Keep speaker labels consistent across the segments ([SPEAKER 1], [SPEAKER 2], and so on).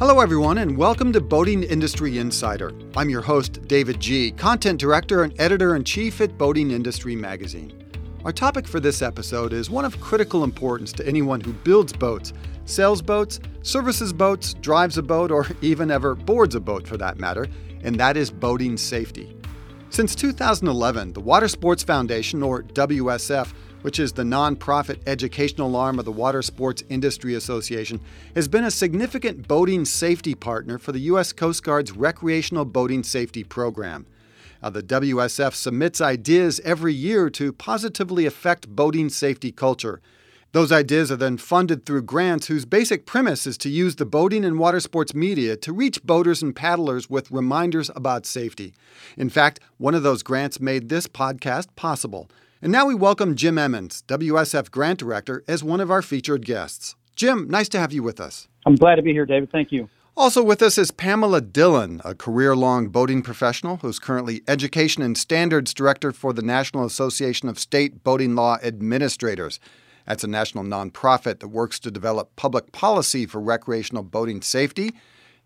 [SPEAKER 1] Hello, everyone, and welcome to Boating Industry Insider. I'm your host, David Gee, content director and editor in chief at Boating Industry Magazine. Our topic for this episode is one of critical importance to anyone who builds boats, sells boats, services boats, drives a boat, or even ever boards a boat for that matter, and that is boating safety. Since 2011, the Water Sports Foundation, or WSF, which is the nonprofit educational arm of the Water Sports Industry Association, has been a significant boating safety partner for the U.S. Coast Guard's Recreational Boating Safety Program. Now, the WSF submits ideas every year to positively affect boating safety culture. Those ideas are then funded through grants whose basic premise is to use the boating and water sports media to reach boaters and paddlers with reminders about safety. In fact, one of those grants made this podcast possible. And now we welcome Jim Emmons, WSF Grant Director, as one of our featured guests. Jim, nice to have you with us.
[SPEAKER 2] I'm glad to be here, David. Thank you.
[SPEAKER 1] Also with us is Pamela Dillon, a career long boating professional who's currently Education and Standards Director for the National Association of State Boating Law Administrators. That's a national nonprofit that works to develop public policy for recreational boating safety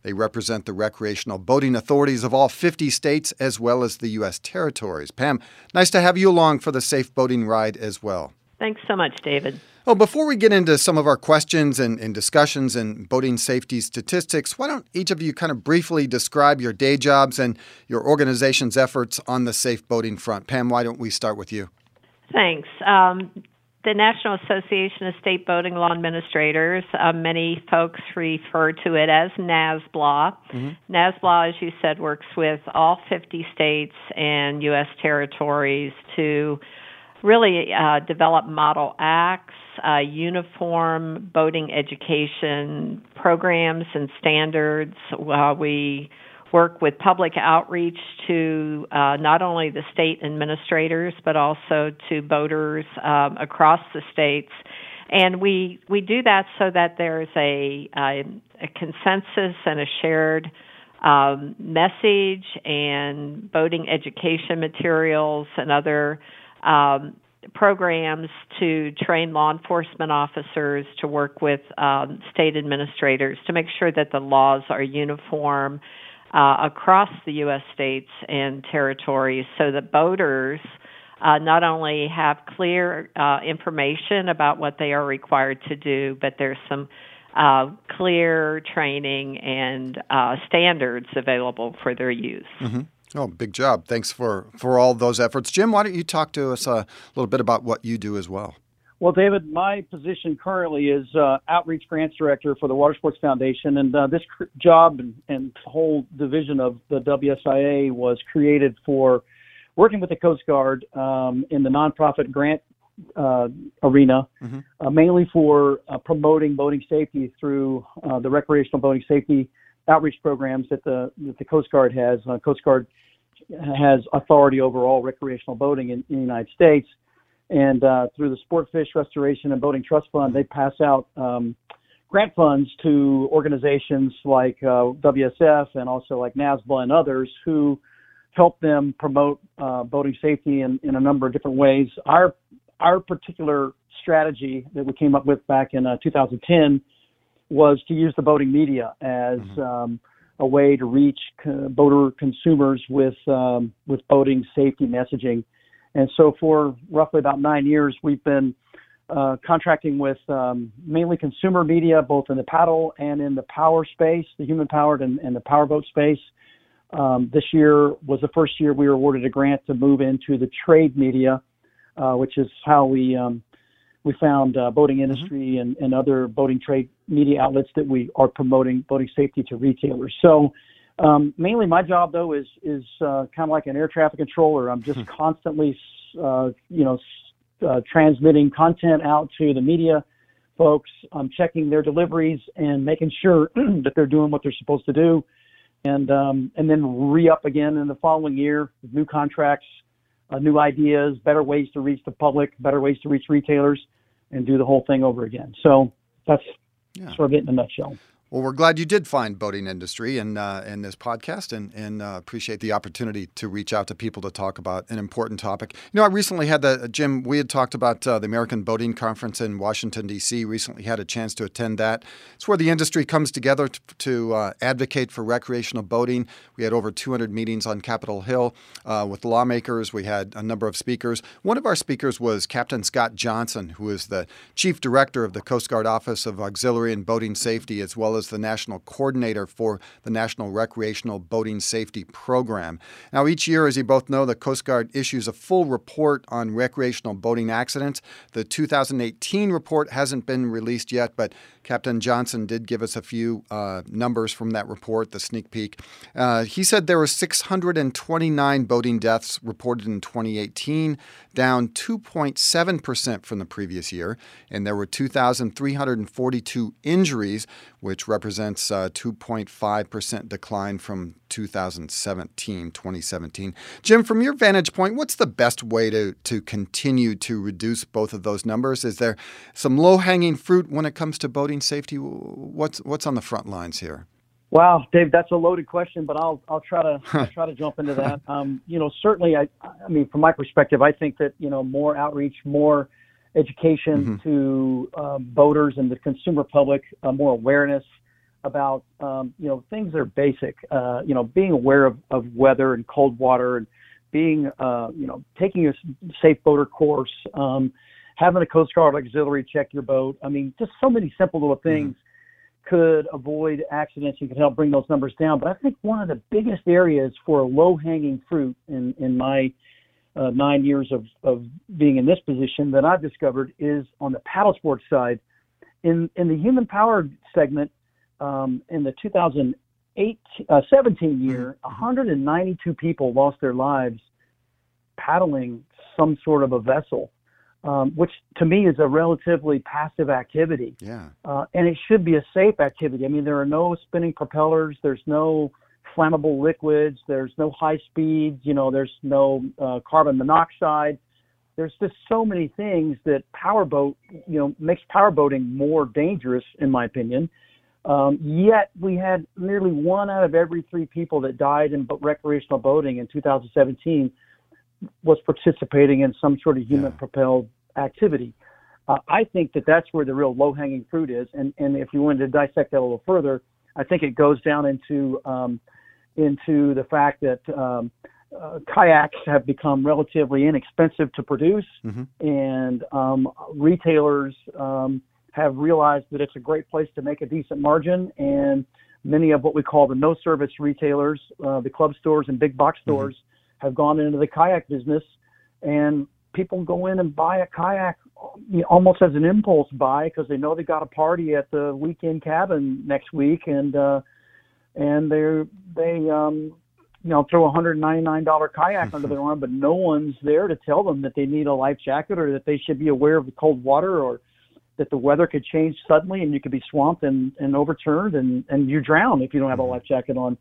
[SPEAKER 1] they represent the recreational boating authorities of all 50 states as well as the U.S. territories. Pam, nice to have you along for the Safe Boating Ride as well.
[SPEAKER 3] Thanks so much, David.
[SPEAKER 1] Well, before we get into some of our questions and, and, discussions and boating safety statistics, why don't each of you kind of briefly describe your day jobs and your organization's efforts on the safe boating front? Pam, why don't we start with you?
[SPEAKER 3] Thanks. Um, the National Association of State Boating Law Administrators, uh, many folks refer to it as NASBLA. Mm-hmm. NASBLA, as you said, works with all 50 states and U.S. territories to really uh, develop model acts, uh, uniform boating education programs and standards. We work with public outreach to uh, not only the state administrators but also to boaters um, across the states. And we we do that so that there's a, a, a consensus and a shared um, message and boating education materials and other um, programs to train law enforcement officers to work with um, state administrators to make sure that the laws are uniform uh, across the U.S. states and territories so that boaters uh, not only have clear uh, information about what they are required to do, but there's some uh, clear training and uh, standards available for their use.
[SPEAKER 1] Mm-hmm. Oh, big job! Thanks for for all those efforts, Jim. Why don't you talk to us a little bit about what you do as well?
[SPEAKER 2] Well, David, my position currently is uh, Outreach Grants Director for the Water Sports Foundation, and uh, this cr- job and, and, whole division of the WSIA was created for working with the Coast Guard um, in the nonprofit grant uh, arena, mm-hmm. Uh, mainly for uh, promoting boating safety through uh, the recreational boating safety outreach programs that the that the Coast Guard has. Coast Guard has authority over all recreational boating in, in the United States and uh, through the Sport Fish Restoration and Boating Trust Fund, they pass out um, grant funds to organizations like uh, WSF and also like NASBLA and others who help them promote uh, boating safety in, in a number of different ways. Our our particular strategy that we came up with back in uh, 2010 was to use the boating media as mm-hmm. um, a way to reach co- boater consumers with um, with boating safety messaging. And so for roughly about nine years, we've been uh, contracting with um, mainly consumer media, both in the paddle and in the power space, the human powered and, and the powerboat space. Um, this year was the first year we were awarded a grant to move into the trade media, uh, which is how we um, we found uh, boating mm-hmm. industry and, and other boating trade media outlets that we are promoting boating safety to retailers. So um, mainly, my job though is is uh, kind of like an air traffic controller. I'm just hmm. constantly, uh, you know, uh, transmitting content out to the media folks. I'm checking their deliveries and making sure that they're doing what they're supposed to do, and um, and then re up again in the following year with new contracts, uh, new ideas, better ways to reach the public, better ways to reach retailers, and do the whole thing over again. So that's yeah. sort of it in a nutshell.
[SPEAKER 1] Well, we're glad you did find boating industry in, uh, in this podcast and, and uh, appreciate the opportunity to reach out to people to talk about an important topic. You know, I recently had the, uh, Jim, we had talked about uh, the American Boating Conference in Washington, D.C., recently had a chance to attend that. It's where the industry comes together to, to uh, advocate for recreational boating. We had over 200 meetings on Capitol Hill uh, with lawmakers. We had a number of speakers. One of our speakers was Captain Scott Johnson, who is the Chief Director of the Coast Guard Office of Auxiliary and Boating Safety, as well as the national coordinator for the National Recreational Boating Safety Program. Now, each year, as you both know, the Coast Guard issues a full report on recreational boating accidents. The 2018 report hasn't been released yet, but Captain Johnson did give us a few uh, numbers from that report, the sneak peek. Uh, he said there were 629 boating deaths reported in 2018, down 2.7% from the previous year, and there were 2,342 injuries, which represents a 2.5% decline from 2017, 2017. Jim, from your vantage point, what's the best way to, to continue to reduce both of those numbers? Is there some low hanging fruit when it comes to boating safety? What's, what's on the front lines here?
[SPEAKER 2] Wow, Dave, that's a loaded question, but I'll I'll try to I'll try to jump into that. Um, you know, certainly, I I mean, from my perspective, I think that you know more outreach, more education mm-hmm. to um, boaters and the consumer public, uh, more awareness about um, you know things that are basic. Uh, you know, being aware of, of weather and cold water, and being uh, you know taking a safe boater course, um, having a Coast Guard auxiliary check your boat. I mean, just so many simple little mm-hmm. things. Mm-hmm. Could avoid accidents and could help bring those numbers down. But I think one of the biggest areas for low hanging fruit in, in my uh, nine years of, of being in this position that I've discovered is on the paddle sports side. In in the human powered segment, um, in the 2008 uh, 17 year, 192 mm-hmm. people lost their lives paddling some sort of a vessel, um, which to me is a relatively passive activity.
[SPEAKER 1] Yeah.
[SPEAKER 2] Uh, and it should be a safe activity. I mean, there are no spinning propellers. There's no flammable liquids. There's no high speeds. You know, there's no uh, carbon monoxide. There's just so many things that powerboat, you know, makes powerboating more dangerous, in my opinion. Um, yet we had nearly one out of every three people that died in recreational boating in 2017 was participating in some sort of human-propelled activity. Uh, I think that that's where the real low-hanging fruit is, and and if you wanted to dissect that a little further, I think it goes down into um, into the fact that um, uh, kayaks have become relatively inexpensive to produce, mm-hmm. and um, retailers um, have realized that it's a great place to make a decent margin. And many of what we call the no service retailers, uh, the club stores and big box mm-hmm. stores. Have gone into the kayak business. And people go in and buy a kayak almost as an impulse buy because they know they got a party at the weekend cabin next week and uh and they're they um you know throw a hundred ninety nine dollar kayak under their arm but no one's there to tell them that they need a life jacket or that they should be aware of the cold water or that the weather could change suddenly and you could be swamped and, and overturned and, and you drown if you don't have a mm-hmm. life jacket on.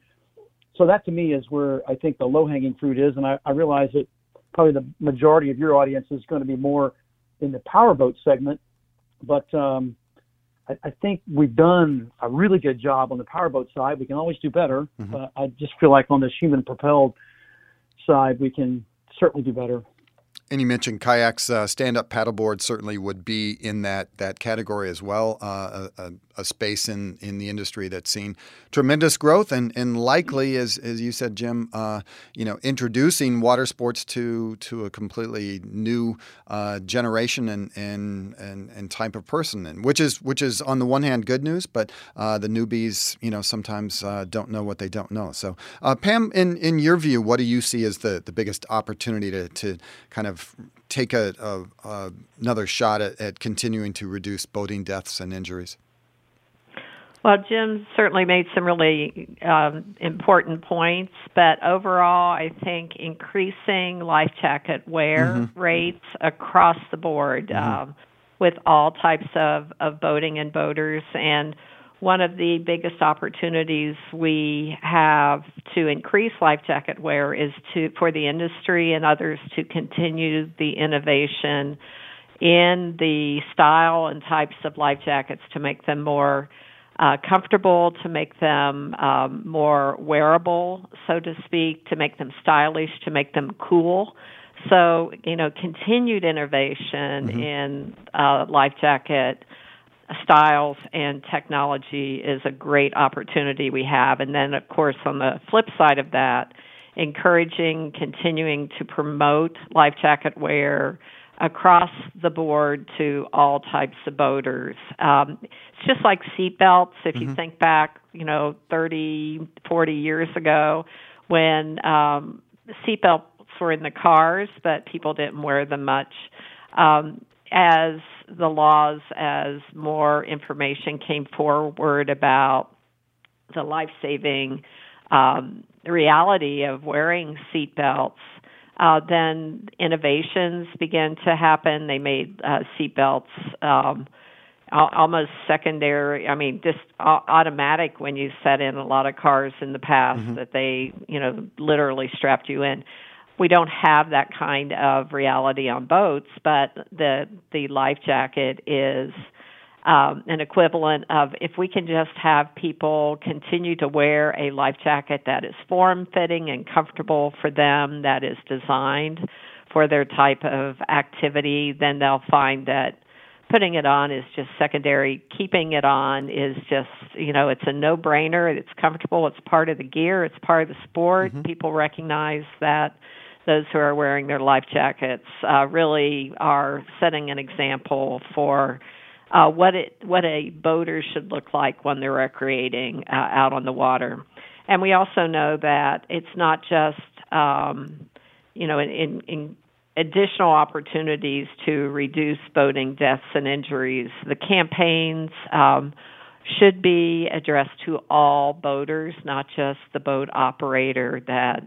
[SPEAKER 2] So that to me is where I think the low hanging fruit is. And I, I realize that probably the majority of your audience is going to be more in the powerboat segment. But um, I, I, think we've done a really good job on the powerboat side. We can always do better. Mm-hmm. But I just feel like on this human propelled side, we can certainly do better.
[SPEAKER 1] And you mentioned kayaks, uh, stand-up paddleboard certainly would be in that that category as well. Uh, a, a, space in, in the industry that's seen tremendous growth and, and likely, as, as you said, Jim, uh, you know, introducing water sports to to a completely new uh, generation and, and and and type of person, and which is which is on the one hand good news, but uh, the newbies, you know, sometimes uh, don't know what they don't know. So, Pam, in in your view, what do you see as the the biggest opportunity to to kind of take a, a, a another shot at, at continuing to reduce boating deaths and injuries?
[SPEAKER 3] Well, Jim certainly made some really um, important points, but overall, I think increasing life jacket wear mm-hmm. rates across the board mm-hmm. um, with all types of, of boating and boaters and one of the biggest opportunities we have to increase life jacket wear is to for the industry and others to continue the innovation in the style and types of life jackets to make them more uh, comfortable, to make them um, more wearable, so to speak, to make them stylish, to make them cool. So, you know, continued innovation mm-hmm. in uh, life jacket styles and technology is a great opportunity we have. And then, of course, on the flip side of that, encouraging, continuing to promote life jacket wear across the board to all types of boaters. Um, it's just like seatbelts. If mm-hmm. you think back, you know, 30, 40 years ago, when um, seatbelts were in the cars, but people didn't wear them much. Um, as the laws, as more information came forward about the life saving um, reality of wearing seatbelts, uh, then innovations began to happen. They made uh, seatbelts um, almost secondary. I mean, just automatic when you set in a lot of cars in the past mm-hmm. that they, you know, literally strapped you in we don't have that kind of reality on boats, but the the life jacket is um, an equivalent of if we can just have people continue to wear a life jacket that is form fitting and comfortable for them, that is designed for their type of activity, then they'll find that putting it on is just secondary. Keeping it on is just, you know, it's a no brainer. It's comfortable. It's part of the gear. It's part of the sport. Mm-hmm. People recognize that those who are wearing their life jackets uh, really are setting an example for uh, what it what a boater should look like when they're recreating uh, out on the water. And we also know that it's not just um, you know in, in, in additional opportunities to reduce boating deaths and injuries. The campaigns um, should be addressed to all boaters, not just the boat operator that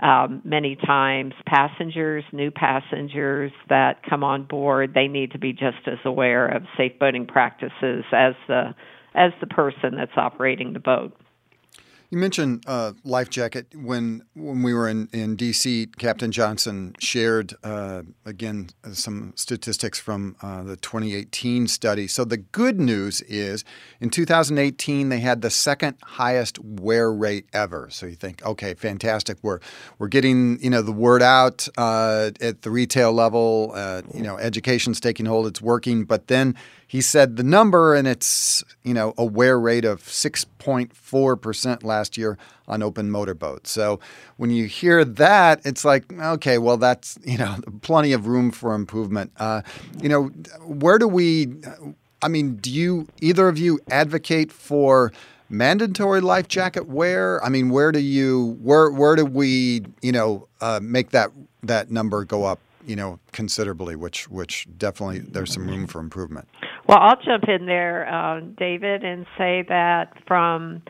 [SPEAKER 3] um, many times passengers, new passengers that come on board, they need to be just as aware of safe boating practices as the as the person that's operating the boat.
[SPEAKER 1] You mentioned uh, life jacket when when we were in, in D.C. Captain Johnson shared uh, again some statistics from uh, the 2018 study. So the good news is in 2018 they had the second highest wear rate ever. So you think, okay, fantastic. We're we're getting you know the word out uh, at the retail level. Uh, you know, education's taking hold. It's working. But then he said the number, and it's you know a wear rate of 6.4 percent last year on open motorboats. So when you hear that, it's like okay, well that's you know plenty of room for improvement. Uh, you know, where do we? I mean, do you either of you advocate for? mandatory life jacket wear? I mean, where do you where where do we you know uh, make that that number go up you know considerably? Which which definitely there's some room for improvement.
[SPEAKER 3] Well, I'll jump in there, uh, David, and say that from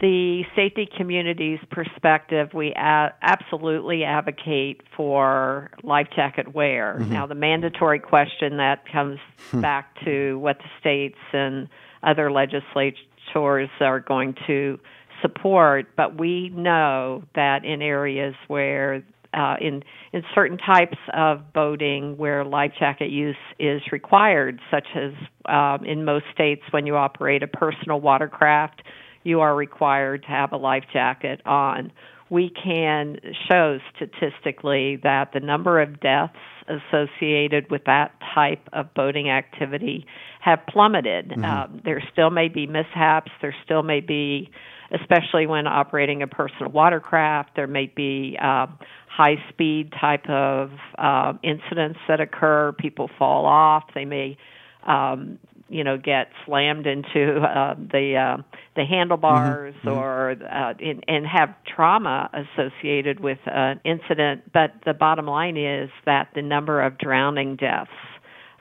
[SPEAKER 3] the safety community's perspective, we a- absolutely advocate for life jacket wear. Mm-hmm. Now, the mandatory question that comes hmm. back to what the states and other legislatures are going to support, but we know that in areas where uh, in in certain types of boating where life jacket use is required, such as um, in most states when you operate a personal watercraft, you are required to have a life jacket on. We can show statistically that the number of deaths associated with that type of boating activity have plummeted. Mm-hmm. Um, there still may be mishaps. There still may be, especially when operating a personal watercraft, there may be uh, high speed type of uh, incidents that occur. People fall off. They may, um, you know, get slammed into uh, the uh, the handlebars mm-hmm. or uh, in, and have trauma associated with an incident. But the bottom line is that the number of drowning deaths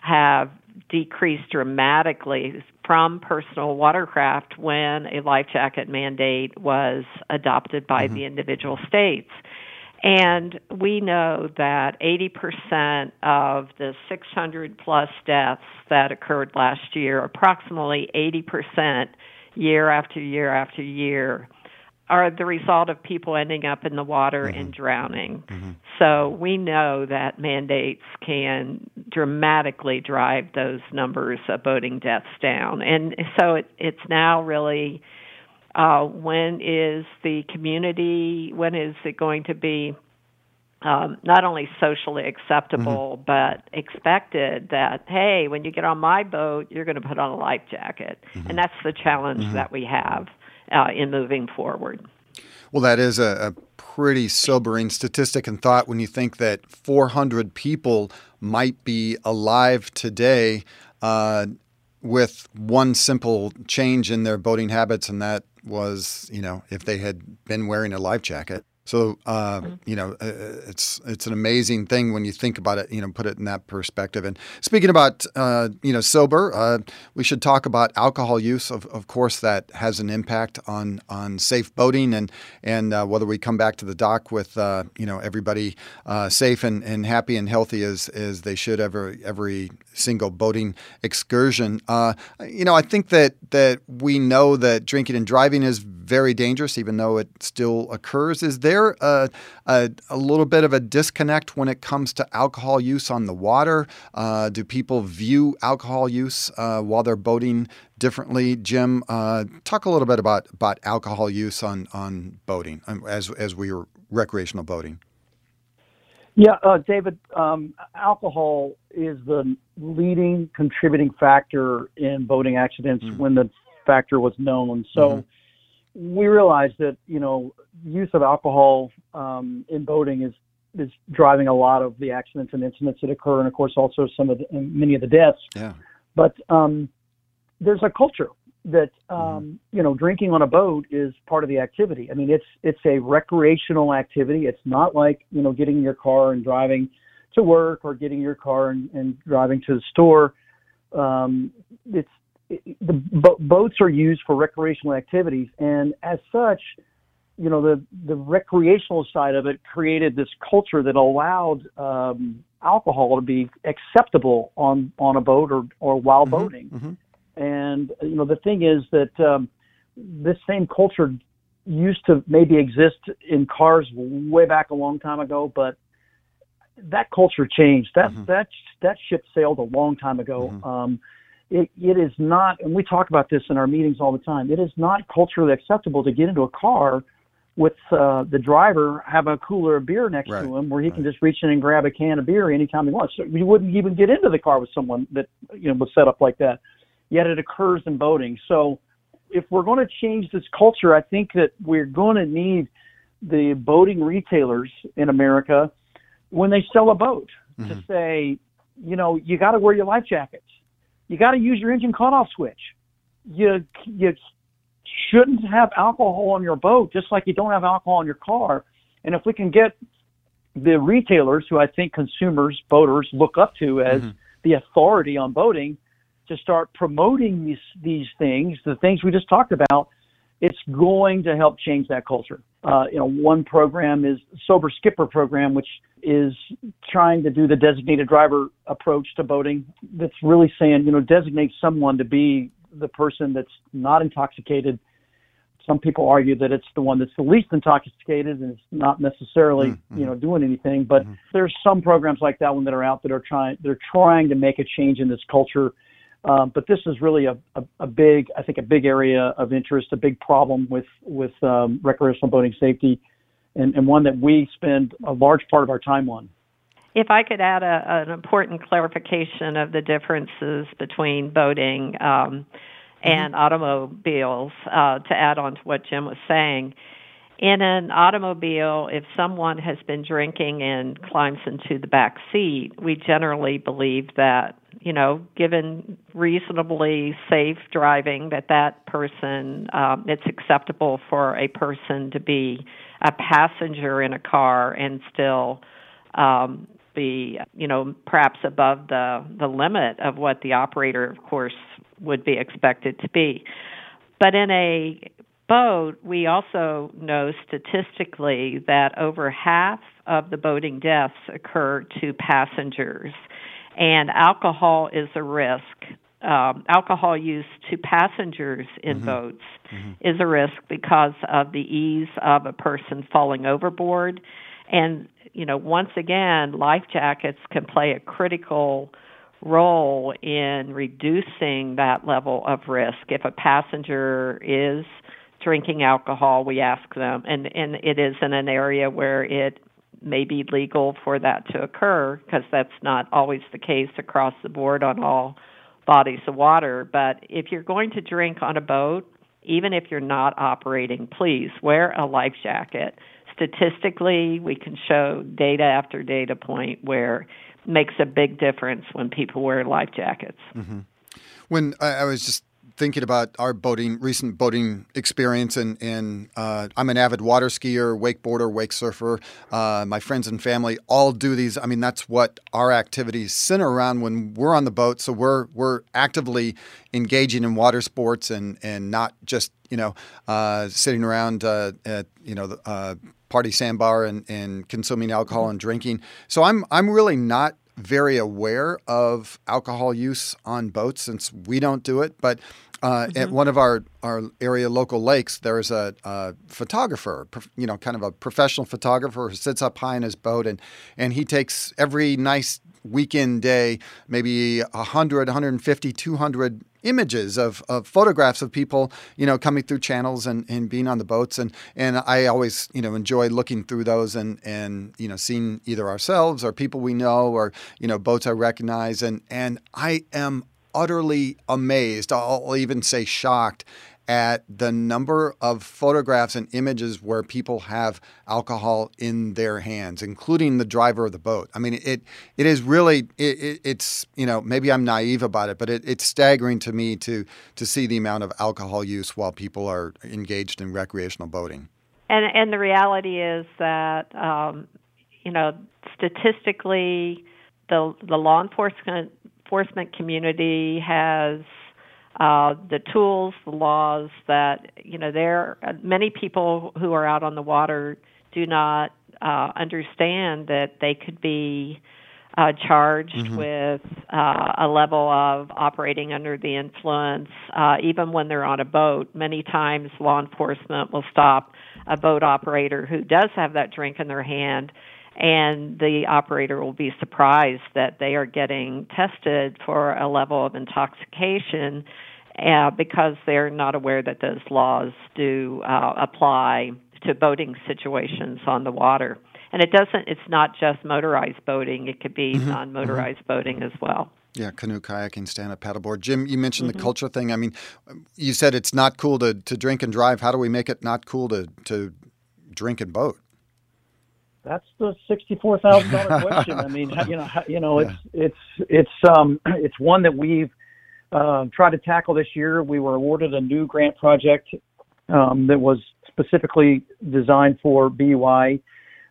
[SPEAKER 3] have decreased dramatically from personal watercraft when a life jacket mandate was adopted by mm-hmm. the individual states. And we know that 80% of the 600 plus deaths that occurred last year, approximately 80% year after year after year, are the result of people ending up in the water mm-hmm. and drowning. Mm-hmm. So we know that mandates can dramatically drive those numbers of boating deaths down. And so it, it's now really uh, when is the community, when is it going to be um, not only socially acceptable, mm-hmm. but expected that, hey, when you get on my boat, you're going to put on a life jacket. Mm-hmm. And that's the challenge mm-hmm. that we have uh, in moving forward.
[SPEAKER 1] Well, that is a, a, pretty sobering statistic and thought when you think that 400 people might be alive today uh, with one simple change in their boating habits, and that was, you know, if they had been wearing a life jacket. So uh, mm-hmm. you know, uh, it's it's an amazing thing when you think about it. You know, put it in that perspective. And speaking about uh, you know sober, uh, we should talk about alcohol use. Of, of course, that has an impact on on safe boating and and uh, whether we come back to the dock with uh, you know everybody safe and, and happy and healthy as as they should every every single boating excursion. you know, I think that that we know that drinking and driving is very dangerous, even though it still occurs. Is there a, a, a little bit of a disconnect when it comes to alcohol use on the water? Uh, do people view alcohol use uh, while they're boating differently? Jim, uh, talk a little bit about, about alcohol use on, on boating um, as, as we were recreational boating.
[SPEAKER 2] Yeah, uh, David, um, alcohol is the leading contributing factor in boating accidents mm-hmm. when the factor was known. So, mm-hmm we realized that you know use of alcohol um, in boating is is driving a lot of the accidents and incidents that occur, and of course also some of the, many of the deaths.
[SPEAKER 1] Yeah.
[SPEAKER 2] But um, there's a culture that um, mm-hmm. you know drinking on a boat is part of the activity. I mean, it's it's a recreational activity. It's not like you know getting in your car and driving to work or getting your car and, and driving to the store. Um, it's the bo- boats are used for recreational activities, and as such, you know the the recreational side of it created this culture that allowed um, alcohol to be acceptable on on a boat or or while mm-hmm, boating. Mm-hmm. And you know the thing is that um, this same culture used to maybe exist in cars way back a long time ago, but that culture changed. That mm-hmm. that that ship sailed a long time ago. Mm-hmm. Um, it, it is not, and we talk about this in our meetings all the time. It is not culturally acceptable to get into a car with uh, the driver have a cooler of beer next right. to him, where he right. can just reach in and grab a can of beer anytime he wants. So you wouldn't even get into the car with someone that you know was set up like that. Yet it occurs in boating. So if we're going to change this culture, I think that we're going to need the boating retailers in America when they sell a boat mm-hmm. to say, you know, you got to wear your life jackets you got to use your engine cutoff switch. You you shouldn't have alcohol on your boat, just like you don't have alcohol in your car. And if we can get the retailers, who I think consumers, boaters look up to as mm-hmm. the authority on boating, to start promoting these these things, the things we just talked about, it's going to help change that culture. Uh, you know, one program is Sober Skipper program, which is trying to do the designated driver approach to boating. That's really saying, you know, designate someone to be the person that's not intoxicated. Some people argue that it's the one that's the least intoxicated and it's not necessarily, mm-hmm. you know, doing anything. But mm-hmm. there's some programs like that one that are out that are trying they're trying to make a change in this culture um, but this is really a, a, a, big, I think, a big area of interest, a big problem with with um, recreational boating safety, and, and one that we spend a large part of our time on.
[SPEAKER 3] If I could add a, an important clarification of the differences between boating um, and mm-hmm. automobiles, uh, to add on to what Jim was saying, in an automobile, if someone has been drinking and climbs into the back seat, we generally believe that, you know, given reasonably safe driving, that that person, um, it's acceptable for a person to be a passenger in a car and still um, be, you know, perhaps above the the limit of what the operator, of course, would be expected to be. But in a boat, we also know statistically that over half of the boating deaths occur to passengers, and alcohol is a risk. Um, alcohol use to passengers in mm-hmm. boats mm-hmm. is a risk because of the ease of a person falling overboard And, you know, once again, life jackets can play a critical role in reducing that level of risk. If a passenger is drinking alcohol, we ask them, and, and it is in an area where it may be legal for that to occur because that's not always the case across the board on all bodies of water. But if you're going to drink on a boat, even if you're not operating, please wear a life jacket. Statistically, we can show data after data point where it makes a big difference when people wear life jackets.
[SPEAKER 1] Mm-hmm. When I, I was just thinking about our boating, recent boating experience, and, and uh, I'm an avid water skier, wakeboarder, wake surfer. Uh, my friends and family all do these. I mean, that's what our activities center around when we're on the boat. So we're we're actively engaging in water sports and and not just you know uh, sitting around uh, at you know the uh, party sandbar and, and consuming alcohol and drinking. So I'm I'm really not very aware of alcohol use on boats since we don't do it. But uh, mm-hmm. at one of our, our area local lakes, there's a, a, photographer, you know, kind of a professional photographer who sits up high in his boat and, and he takes every nice weekend day, maybe 100, 150, 200 images of, of photographs of people, you know, coming through channels and, and being on the boats. And, and I always, you know, enjoy looking through those and, and, you know, seeing either ourselves or people we know or, you know, boats I recognize. And, and I am utterly amazed, I'll even say shocked at the number of photographs and images where people have alcohol in their hands, including the driver of the boat. I mean, it it is really it, it, it's you know maybe I'm naive about it, but it, it's staggering to me to to see the amount of alcohol use while people are engaged in recreational boating.
[SPEAKER 3] And and the reality is that um, you know statistically, the the law enforcement enforcement community has uh, the tools, the laws that you know there are many people who are out on the water do not uh, understand that they could be uh, charged mm-hmm. with uh, a level of operating under the influence, uh, even when they're on a boat. Many times, law enforcement will stop a boat operator who does have that drink in their hand and the operator will be surprised that they are getting tested for a level of intoxication uh, because they're not aware that those laws do uh, apply to boating situations on the water. And it doesn't, it's not just motorized boating, it could be mm-hmm. non motorized mm-hmm. boating as well.
[SPEAKER 1] Yeah, canoe, kayaking, stand up paddleboard. Jim, you mentioned mm-hmm. the culture thing. I mean, you said it's not cool to, to drink and drive. How do we make it not cool to, to drink and boat?
[SPEAKER 2] That's the sixty-four thousand dollar question. I mean, you know, you know, it's yeah. it's it's um it's one that we've uh, tried to tackle this year. We were awarded a new grant project um, that was specifically designed for BUI,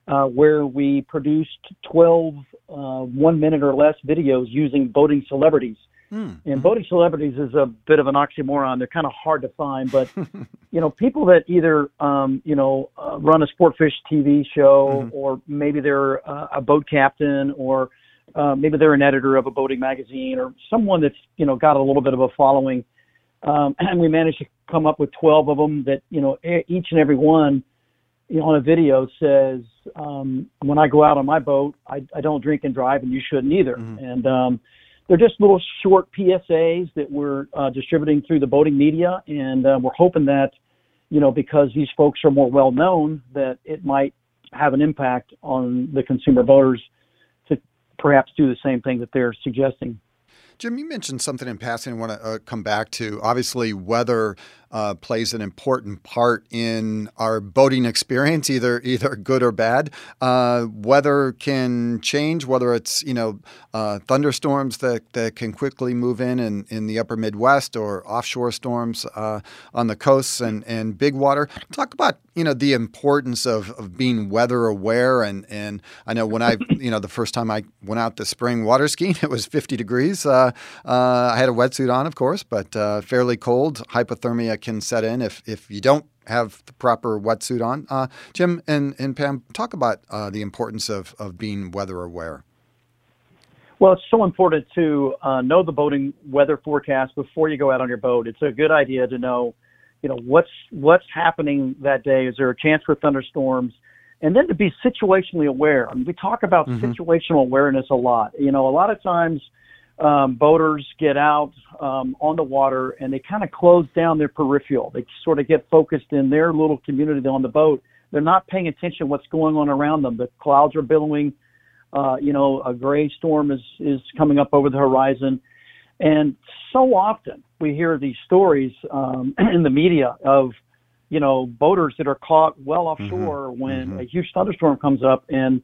[SPEAKER 2] uh, where we produced 12 uh, one minute or less videos using boating celebrities. Mm. And boating celebrities is a bit of an oxymoron. They're kind of hard to find, but you know, people that either um, you know uh, run a Sportfish TV show, mm-hmm. or maybe they're uh, a boat captain, or uh, maybe they're an editor of a boating magazine, or someone that's you know got a little bit of a following. Um, and we managed to come up with 12 of them that you know each and every one you know, on a video says um, when I go out on my boat, I, I don't drink and drive, and you shouldn't either. Mm-hmm. And um, they're just little short PSAs that we're uh, distributing through the boating media, and uh, we're hoping that, you know, because these folks are more well known, that it might have an impact on the consumer voters to perhaps do the same thing that they're suggesting.
[SPEAKER 1] Jim, you mentioned something in passing I want to uh, come back to. Obviously, weather uh, plays an important part in our boating experience, either either good or bad. Uh, weather can change, whether it's you know uh, thunderstorms that, that can quickly move in, in in the upper Midwest or offshore storms uh, on the coasts and, and big water. Talk about you know the importance of, of being weather aware and and I know when I you know the first time I went out this spring water skiing it was 50 degrees. Uh, I had a wetsuit on, of course, but fairly cold. Hypothermia can set in if, if you don't have the proper wetsuit on. Uh, Jim and, and Pam, talk about uh, the importance of, of being weather aware.
[SPEAKER 2] Well, it's so important to uh, know the boating weather forecast before you go out on your boat. It's a good idea to know, you know, what's what's happening that day. Is there a chance for thunderstorms? and then to be situationally aware. I mean, we talk about mm-hmm. situational awareness a lot. You know, a lot of times um, boaters get out um, on the water and they kind of close down their peripheral. They sort of get focused in their little community on the boat. They're not paying attention what's going on around them. The clouds are billowing. Uh, you know, a gray storm is is coming up over the horizon, and so often we hear these stories um, in the media of you know boaters that are caught well offshore mm-hmm. when mm-hmm. a huge thunderstorm comes up and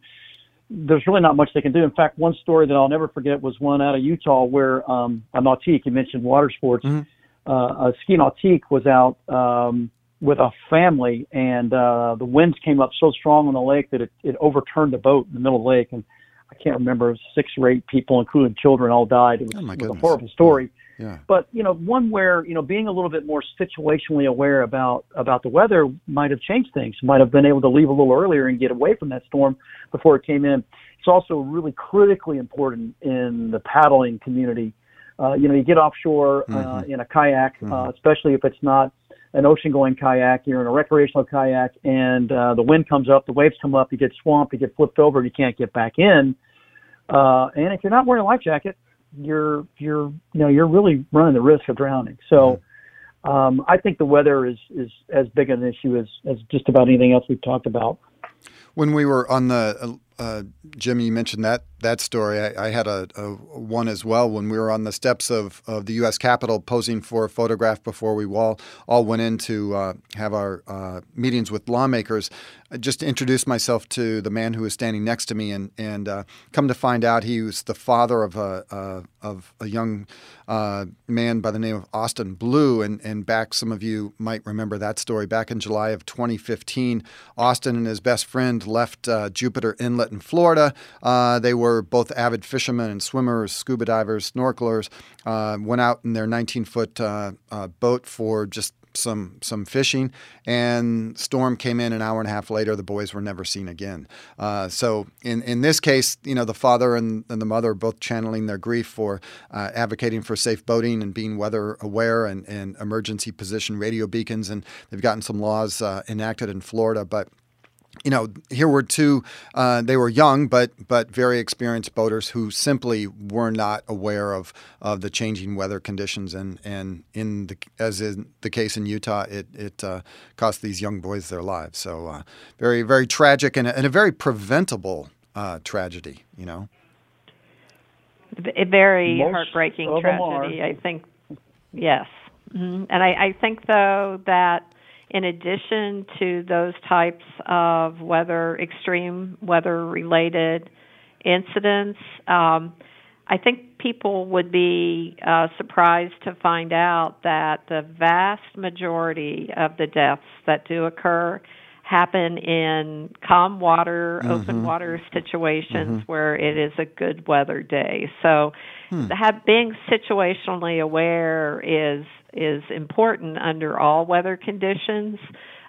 [SPEAKER 2] there's really not much they can do. In fact, one story that I'll never forget was one out of Utah where um, a nautique, you mentioned water sports, mm-hmm. uh, a ski nautique was out um, with a family, and uh, the winds came up so strong on the lake that it, it overturned the boat in the middle of the lake. And I can't remember, six or eight people, including children, all died. It was,
[SPEAKER 1] oh
[SPEAKER 2] it was a horrible story. Yeah. But you know, one where you know being a little bit more situationally aware about about the weather might have changed things. Might have been able to leave a little earlier and get away from that storm before it came in. It's also really critically important in the paddling community. Uh, you know, you get offshore uh, mm-hmm. in a kayak, uh, mm-hmm. uh, especially if it's not an ocean-going kayak. You're in a recreational kayak, and uh, the wind comes up, the waves come up, you get swamped, you get flipped over, and you can't get back in. Uh, and if you're not wearing a life jacket, you're you're you know you're really running the risk of drowning. So um, I think the weather is is as big an issue as as just about anything else we've talked about.
[SPEAKER 1] When we were on the uh, Jimmy, you mentioned that that story. I, I had a, a, one as well when we were on the steps of, of the U.S. Capitol posing for a photograph before we all, all went in to uh, have our uh, meetings with lawmakers. I just introduced myself to the man who was standing next to me, and, and uh, come to find out he was the father of a, of a young uh, man by the name of Austin Blue. And, and back, some of you might remember that story. Back in July of 2015, Austin and his best friend left uh, Jupiter Inlet in Florida. they were were both avid fishermen and swimmers, scuba divers, snorkelers. Uh, went out in their 19 foot uh, uh, boat for just some some fishing, and storm came in an hour and a half later. The boys were never seen again. Uh, so in in this case, you know, the father and, and the mother are both channeling their grief for uh, advocating for safe boating and being weather aware and, and emergency position radio beacons, and they've gotten some laws uh, enacted in Florida, but you know, here were two. Uh, they were young, but but very experienced boaters who simply were not aware of of the changing weather conditions, and and in the as in the case in Utah, it it uh, cost these young boys their lives. So uh, very very tragic and a, and a very preventable uh, tragedy. You know,
[SPEAKER 3] a very Most heartbreaking tragedy. I think yes, mm-hmm. and I, I think though that in addition to those types of weather, extreme weather related incidents, um, I think people would be uh, surprised to find out that the vast majority of the deaths that do occur happen in calm water, mm-hmm. open water situations mm-hmm. where it is a good weather day. So, hmm. have, being situationally aware is is important under all weather conditions.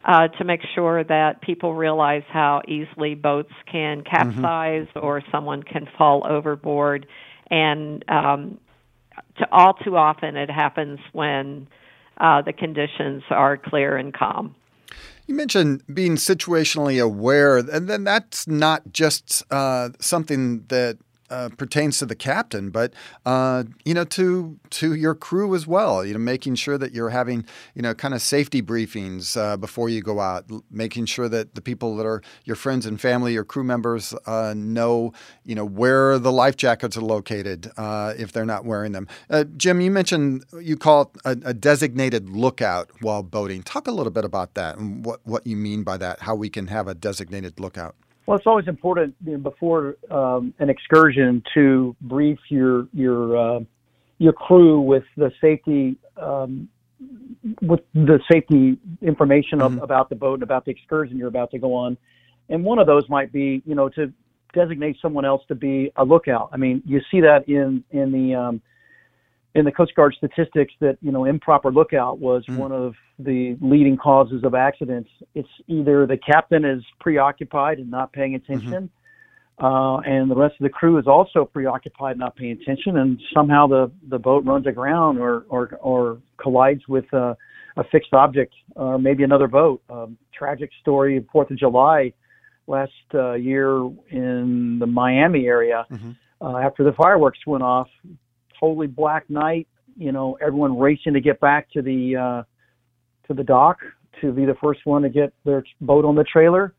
[SPEAKER 3] Uh, to make sure that people realize how easily boats can mm-hmm. capsize mm-hmm. or someone can fall overboard, and um, to all too often it happens when uh, the conditions are clear and calm.
[SPEAKER 1] You mentioned being situationally aware, and then that's not just uh, something that uh, pertains to the captain, but uh, you know to to your crew as well. You know, making sure that you're having you know kind of safety briefings uh, before you go out, making sure that the people that are your friends and family, your crew members, uh, know you know where the life jackets are located uh, if they're not wearing them. Uh, Jim, you mentioned you call it a, a, designated lookout while boating. Talk a little bit about that and what what you mean by that. How we can have a designated lookout.
[SPEAKER 2] Well, it's always important you know, before um, an excursion to brief your your uh, your crew with the safety um, with the safety information mm-hmm. of, about the boat and about the excursion you're about to go on. And one of those might be, you know, to designate someone else to be a lookout. I mean, you see that in in the um, in the Coast Guard statistics that you know improper lookout was mm. one of the leading causes of accidents. It's either the captain is preoccupied and not paying attention, mm-hmm. uh, and the rest of the crew is also preoccupied and not paying attention, and somehow the the boat runs aground or or or collides with a, a fixed object or maybe another boat. Um, tragic story, Fourth of July last uh, year in the Miami area mm-hmm. uh, after the fireworks went off. Totally black night. You know, everyone racing to get back to the uh, to the dock to be the first one to get their boat on the trailer,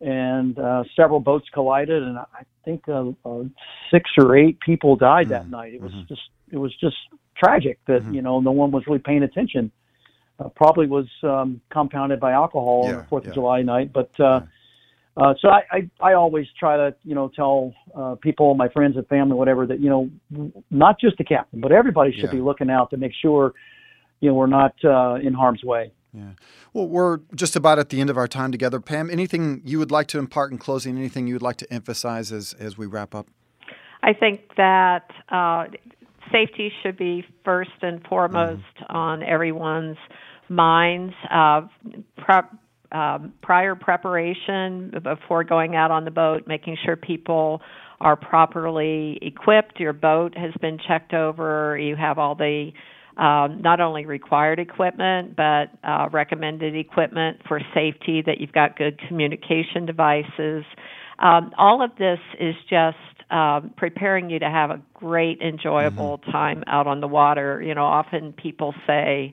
[SPEAKER 2] and uh, several boats collided, and I think uh, uh, six or eight people died that mm-hmm. night. It was mm-hmm. just it was just tragic that mm-hmm. you know no one was really paying attention. Uh, probably was um, compounded by alcohol yeah, on the Fourth yeah. of July night, but. Uh, uh, so I, I, I always try to, you know, tell uh, people, my friends and family, whatever, that you know, not just the captain, but everybody should yeah. be looking out to make sure, you know, we're not uh, in harm's way.
[SPEAKER 1] Yeah. Well, we're just about at the end of our time together. Pam, anything you would like to impart in closing? Anything you would like to emphasize as as we wrap up?
[SPEAKER 3] I think that uh, safety should be first and foremost mm-hmm. on everyone's minds. Uh, prep, um, prior preparation before going out on the boat, making sure people are properly equipped, your boat has been checked over, you have all the um, not only required equipment, but uh, recommended equipment for safety, that you've got good communication devices. Um, all of this is just um, preparing you to have a great, enjoyable mm-hmm. time out on the water. You know, often people say,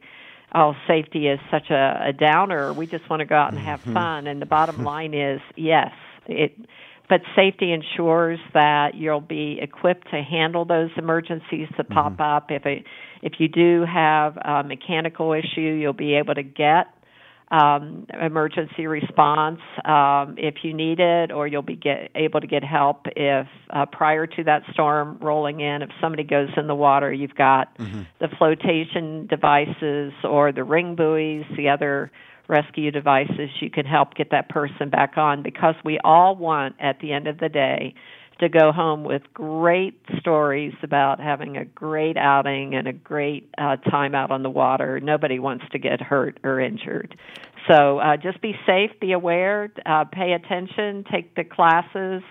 [SPEAKER 3] oh, safety is such a, a downer. We just want to go out and have mm-hmm. fun. And the bottom line is, yes, it but safety ensures that you'll be equipped to handle those emergencies that mm-hmm. pop up. If it, if you do have a mechanical issue, you'll be able to get um, emergency response um, if you need it, or you'll be get, able to get help if uh, prior to that storm rolling in, if somebody goes in the water, you've got mm-hmm. the flotation devices or the ring buoys, the other rescue devices, you can help get that person back on because we all want, at the end of the day, to go home with great stories about having a great outing and a great uh, time out on the water. Nobody wants to get hurt or injured. So uh, just be safe, be aware, uh, pay attention, take the classes,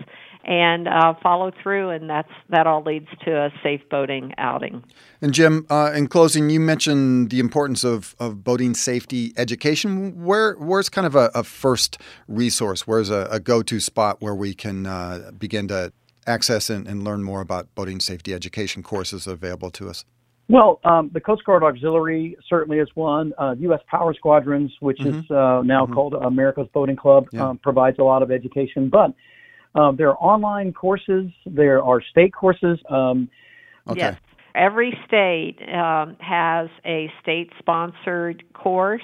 [SPEAKER 3] and uh, follow through, and that's that all leads to a safe boating outing.
[SPEAKER 1] And Jim, uh, in closing, you mentioned the importance of, of boating safety education. Where where's kind of a, a first resource? Where's a, a go to spot where we can uh, begin to access and, and, learn more about boating safety education courses available to us?
[SPEAKER 2] Well, um, the Coast Guard Auxiliary certainly is one. Uh, U.S. Power Squadrons, which mm-hmm. is uh, now mm-hmm. called America's Boating Club, yeah. um, provides a lot of education. But um, there are online courses, there are state courses. Um,
[SPEAKER 3] okay. Yes. Every state um, has a state sponsored course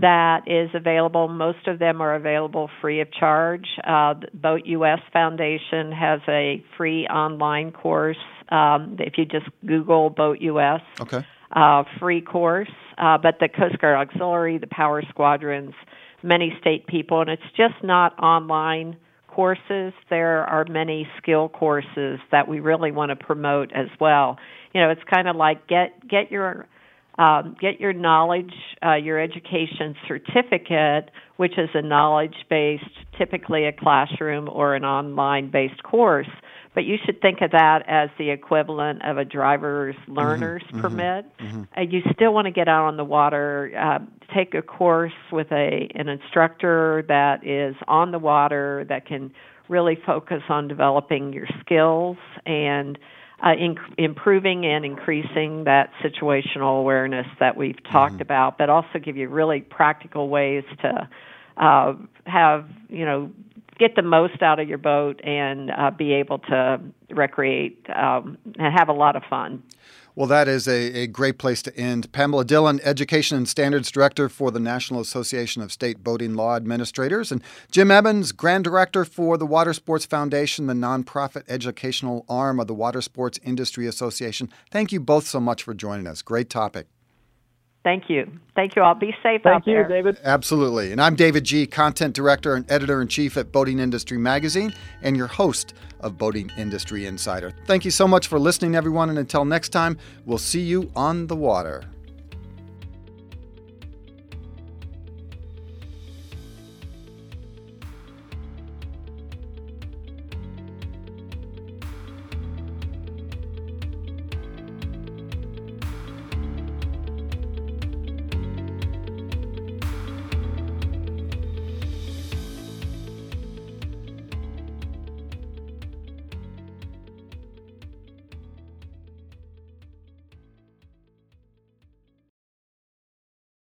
[SPEAKER 3] that is available. Most of them are available free of charge. Uh, Boat US Foundation has a free online course. Um, if you just Google Boat US,
[SPEAKER 1] okay.
[SPEAKER 3] uh, free course. Uh, but the Coast Guard Auxiliary, the Power Squadrons, many state people, and it's just not online courses, there are many skill courses that we really want to promote as well. You know, it's kind of like get get your um, get your knowledge, uh, your education certificate, which is a knowledge based, typically a classroom or an online based course. But you should think of that as the equivalent of a driver's mm-hmm, learner's mm-hmm, permit. Mm-hmm. Uh, you still want to get out on the water, uh, take a course with a an instructor that is on the water that can really focus on developing your skills and uh, in, improving and increasing that situational awareness that we've talked mm-hmm. about, but also give you really practical ways to uh, have you know get the most out of your boat and uh, be able to recreate um, and have a lot of fun.
[SPEAKER 1] Well, that is a, a great place to end. Pamela Dillon, Education and Standards Director for the National Association of State Boating Law Administrators, and Jim Emmons, Grant Director for the Water Sports Foundation, the nonprofit educational arm of the Water Sports Industry Association. Thank you both so much for joining us. Great topic.
[SPEAKER 3] Thank you. Thank you all. Be safe
[SPEAKER 2] Thank
[SPEAKER 3] out
[SPEAKER 2] you,
[SPEAKER 3] there.
[SPEAKER 2] Thank you, David.
[SPEAKER 1] Absolutely. And I'm David Gee, Content Director and Editor in Chief at Boating Industry Magazine, and your host of Boating Industry Insider. Thank you so much for listening, everyone. And until next time, we'll see you on the water.